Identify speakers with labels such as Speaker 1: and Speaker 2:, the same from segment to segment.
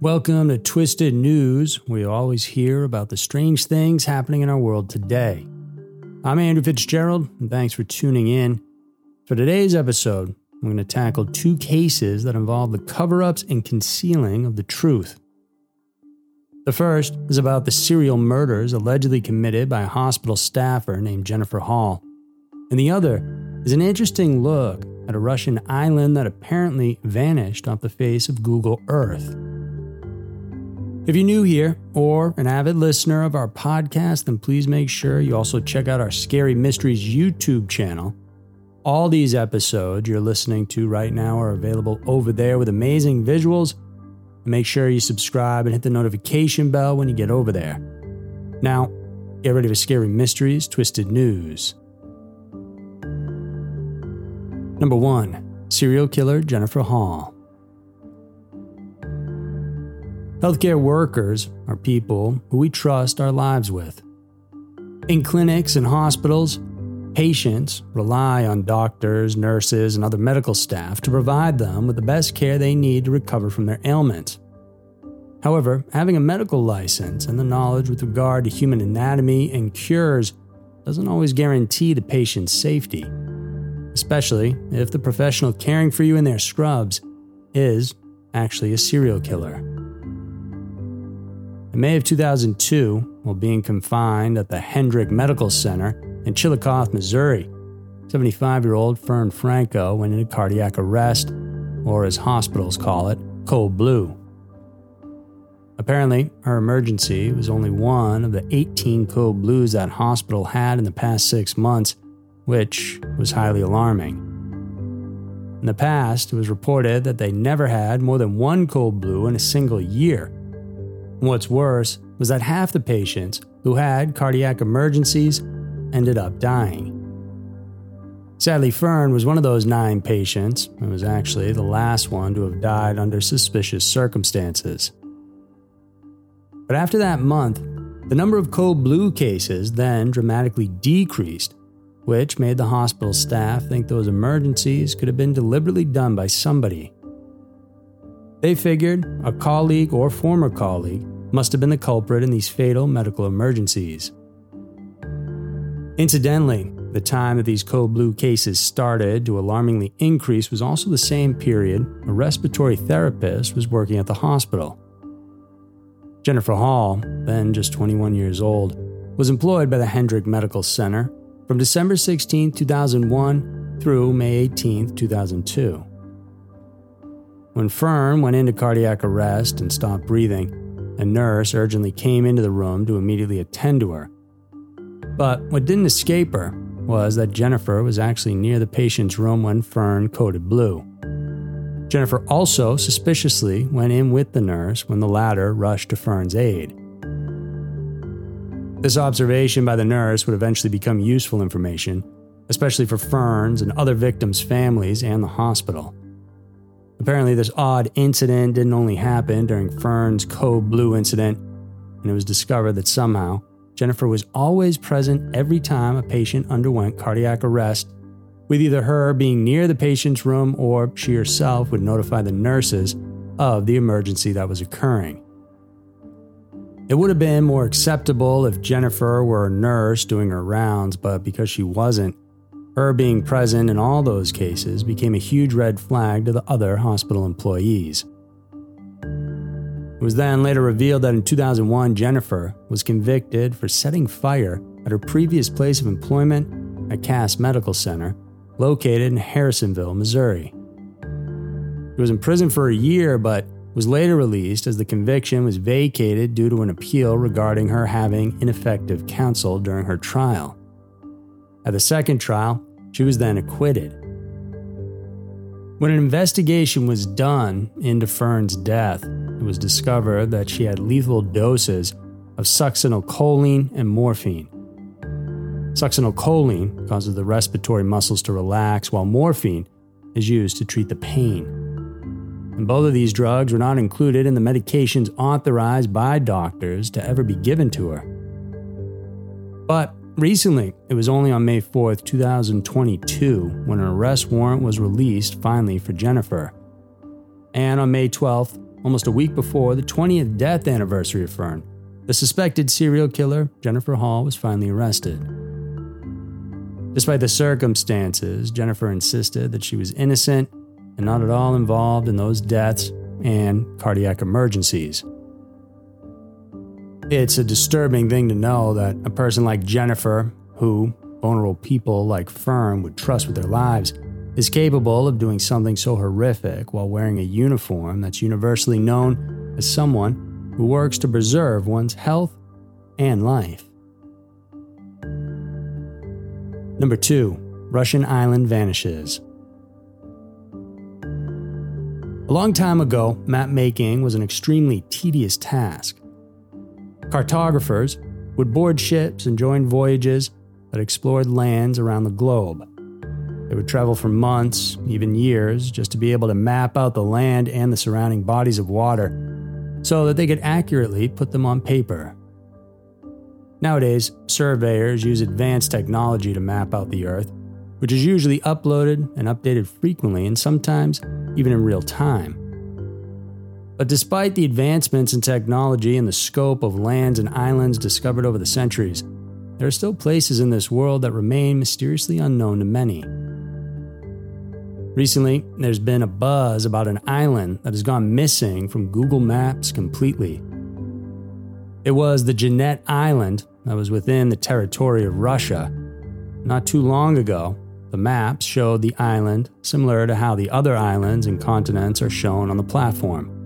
Speaker 1: Welcome to Twisted News. We always hear about the strange things happening in our world today. I'm Andrew Fitzgerald, and thanks for tuning in. For today's episode, I'm going to tackle two cases that involve the cover ups and concealing of the truth. The first is about the serial murders allegedly committed by a hospital staffer named Jennifer Hall, and the other is an interesting look at a Russian island that apparently vanished off the face of Google Earth. If you're new here or an avid listener of our podcast, then please make sure you also check out our Scary Mysteries YouTube channel. All these episodes you're listening to right now are available over there with amazing visuals. Make sure you subscribe and hit the notification bell when you get over there. Now, get ready for Scary Mysteries Twisted News. Number 1 Serial Killer Jennifer Hall. Healthcare workers are people who we trust our lives with. In clinics and hospitals, patients rely on doctors, nurses, and other medical staff to provide them with the best care they need to recover from their ailments. However, having a medical license and the knowledge with regard to human anatomy and cures doesn't always guarantee the patient's safety, especially if the professional caring for you in their scrubs is actually a serial killer. In May of 2002, while being confined at the Hedrick Medical Center in Chillicothe, Missouri, 75 year old Fern Franco went into cardiac arrest, or as hospitals call it, code blue. Apparently, her emergency was only one of the 18 code blues that hospital had in the past six months, which was highly alarming. In the past, it was reported that they never had more than one code blue in a single year, What's worse was that half the patients who had cardiac emergencies ended up dying. Sadly, Fern was one of those nine patients and was actually the last one to have died under suspicious circumstances. But after that month, the number of code blue cases then dramatically decreased, which made the hospital staff think those emergencies could have been deliberately done by somebody they figured a colleague or former colleague must have been the culprit in these fatal medical emergencies. Incidentally, the time that these code blue cases started to alarmingly increase was also the same period a respiratory therapist was working at the hospital. Jennifer Hall, then just 21 years old, was employed by the Hedrick Medical Center from December 16, 2001 through May 18, 2002. When Fern went into cardiac arrest and stopped breathing, a nurse urgently came into the room to immediately attend to her. But what didn't escape her was that Jennifer was actually near the patient's room when Fern coded blue. Jennifer also suspiciously went in with the nurse when the latter rushed to Fern's aid. This observation by the nurse would eventually become useful information, especially for Fern's and other victims' families and the hospital. Apparently, this odd incident didn't only happen during Fern's Code Blue incident, and it was discovered that somehow Jennifer was always present every time a patient underwent cardiac arrest, with either her being near the patient's room or she herself would notify the nurses of the emergency that was occurring. It would have been more acceptable if Jennifer were a nurse doing her rounds, but because she wasn't, her being present in all those cases became a huge red flag to the other hospital employees. It was then later revealed that in 2001, Jennifer was convicted for setting fire at her previous place of employment at Cass Medical Center, located in Harrisonville, Missouri. She was in prison for a year, but was later released as the conviction was vacated due to an appeal regarding her having ineffective counsel during her trial. At the second trial, she was then acquitted. When an investigation was done into Fern's death, it was discovered that she had lethal doses of succinylcholine and morphine. Succinylcholine causes the respiratory muscles to relax, while morphine is used to treat the pain. And both of these drugs were not included in the medications authorized by doctors to ever be given to her. But Recently, it was only on May 4th, 2022, when an arrest warrant was released finally for Jennifer. And on May 12th, almost a week before the 20th death anniversary of Fern, the suspected serial killer, Jennifer Hall, was finally arrested. Despite the circumstances, Jennifer insisted that she was innocent and not at all involved in those deaths and cardiac emergencies. It's a disturbing thing to know that a person like Jennifer, who vulnerable people like Fern would trust with their lives, is capable of doing something so horrific while wearing a uniform that's universally known as someone who works to preserve one's health and life. Number two, Russian island vanishes. A long time ago, map making was an extremely tedious task. Cartographers would board ships and join voyages that explored lands around the globe. They would travel for months, even years, just to be able to map out the land and the surrounding bodies of water so that they could accurately put them on paper. Nowadays, surveyors use advanced technology to map out the Earth, which is usually uploaded and updated frequently and sometimes even in real time. But despite the advancements in technology and the scope of lands and islands discovered over the centuries, there are still places in this world that remain mysteriously unknown to many. Recently, there's been a buzz about an island that has gone missing from Google Maps completely. It was the Jeannette Island that was within the territory of Russia. Not too long ago, the maps showed the island similar to how the other islands and continents are shown on the platform.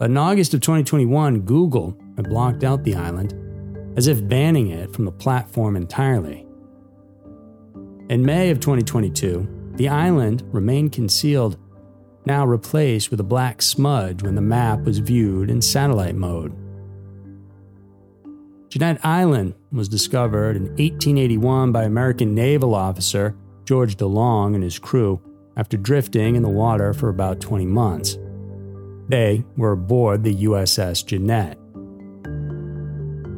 Speaker 1: But in August of 2021, Google had blocked out the island as if banning it from the platform entirely. In May of 2022, the island remained concealed, now replaced with a black smudge when the map was viewed in satellite mode. Jeannette Island was discovered in 1881 by American naval officer George DeLong and his crew after drifting in the water for about 20 months. They were aboard the USS Jeannette.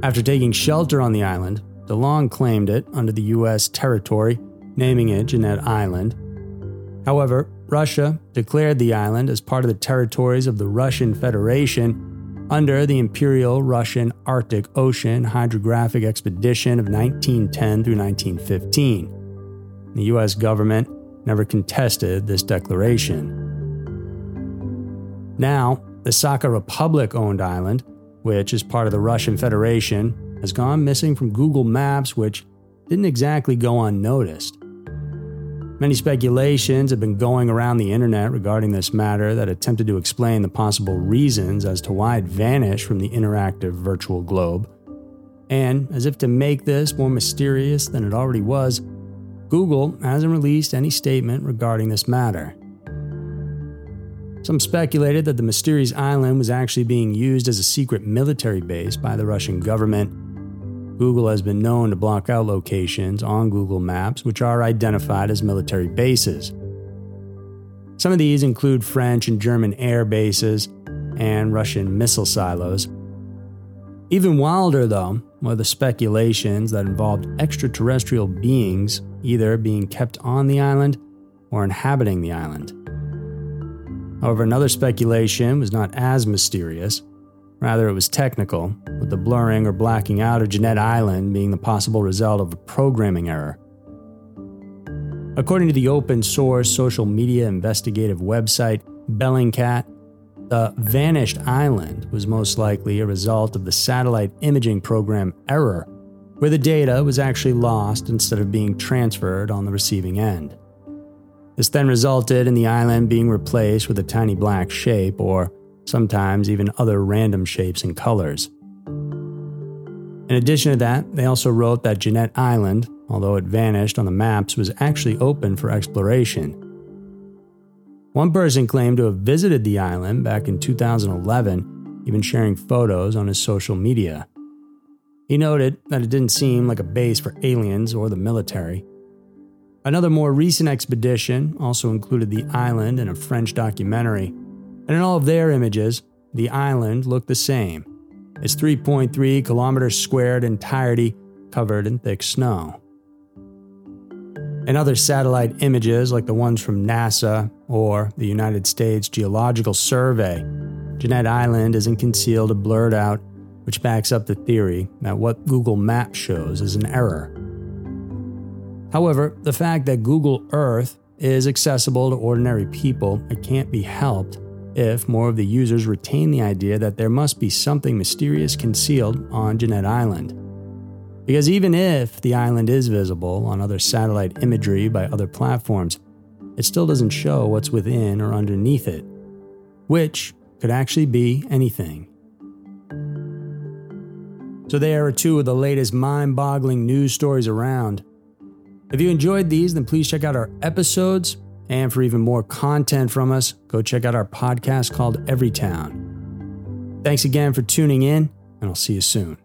Speaker 1: After taking shelter on the island, DeLong claimed it under the U.S. territory, naming it Jeannette Island. However, Russia declared the island as part of the territories of the Russian Federation under the Imperial Russian Arctic Ocean Hydrographic Expedition of 1910 through 1915. The U.S. government never contested this declaration. Now, the Sakha Republic owned island which is part of the Russian Federation, has gone missing from Google Maps, which didn't exactly go unnoticed. Many speculations have been going around the internet regarding this matter that attempted to explain the possible reasons as to why it vanished from the interactive virtual globe. And, as if to make this more mysterious than it already was, Google hasn't released any statement regarding this matter. Some speculated that the mysterious island was actually being used as a secret military base by the Russian government. Google has been known to block out locations on Google Maps which are identified as military bases. Some of these include French and German air bases and Russian missile silos. Even wilder, though, were the speculations that involved extraterrestrial beings either being kept on the island or inhabiting the island. However, another speculation was not as mysterious. Rather, it was technical, with the blurring or blacking out of Jeannette Island being the possible result of a programming error. According to the open source social media investigative website Bellingcat, the vanished island was most likely a result of the satellite imaging program error, where the data was actually lost instead of being transferred on the receiving end. This then resulted in the island being replaced with a tiny black shape, or sometimes even other random shapes and colors. In addition to that, they also wrote that Jeannette Island, although it vanished on the maps, was actually open for exploration. One person claimed to have visited the island back in 2011, even sharing photos on his social media. He noted that it didn't seem like a base for aliens or the military. Another more recent expedition also included the island in a French documentary, and in all of their images, the island looked the same. Its 3.3 kilometers squared entirety covered in thick snow. In other satellite images, like the ones from NASA or the United States Geological Survey, Jeannette Island isn't concealed or blurred out, which backs up the theory that what Google Maps shows is an error. However, the fact that Google Earth is accessible to ordinary people, it can't be helped if more of the users retain the idea that there must be something mysterious concealed on Jeannette Island. Because even if the island is visible on other satellite imagery by other platforms, it still doesn't show what's within or underneath it, which could actually be anything. So, there are two of the latest mind boggling news stories around. If you enjoyed these, then please check out our episodes. And for even more content from us, go check out our podcast called Everytown. Thanks again for tuning in, and I'll see you soon.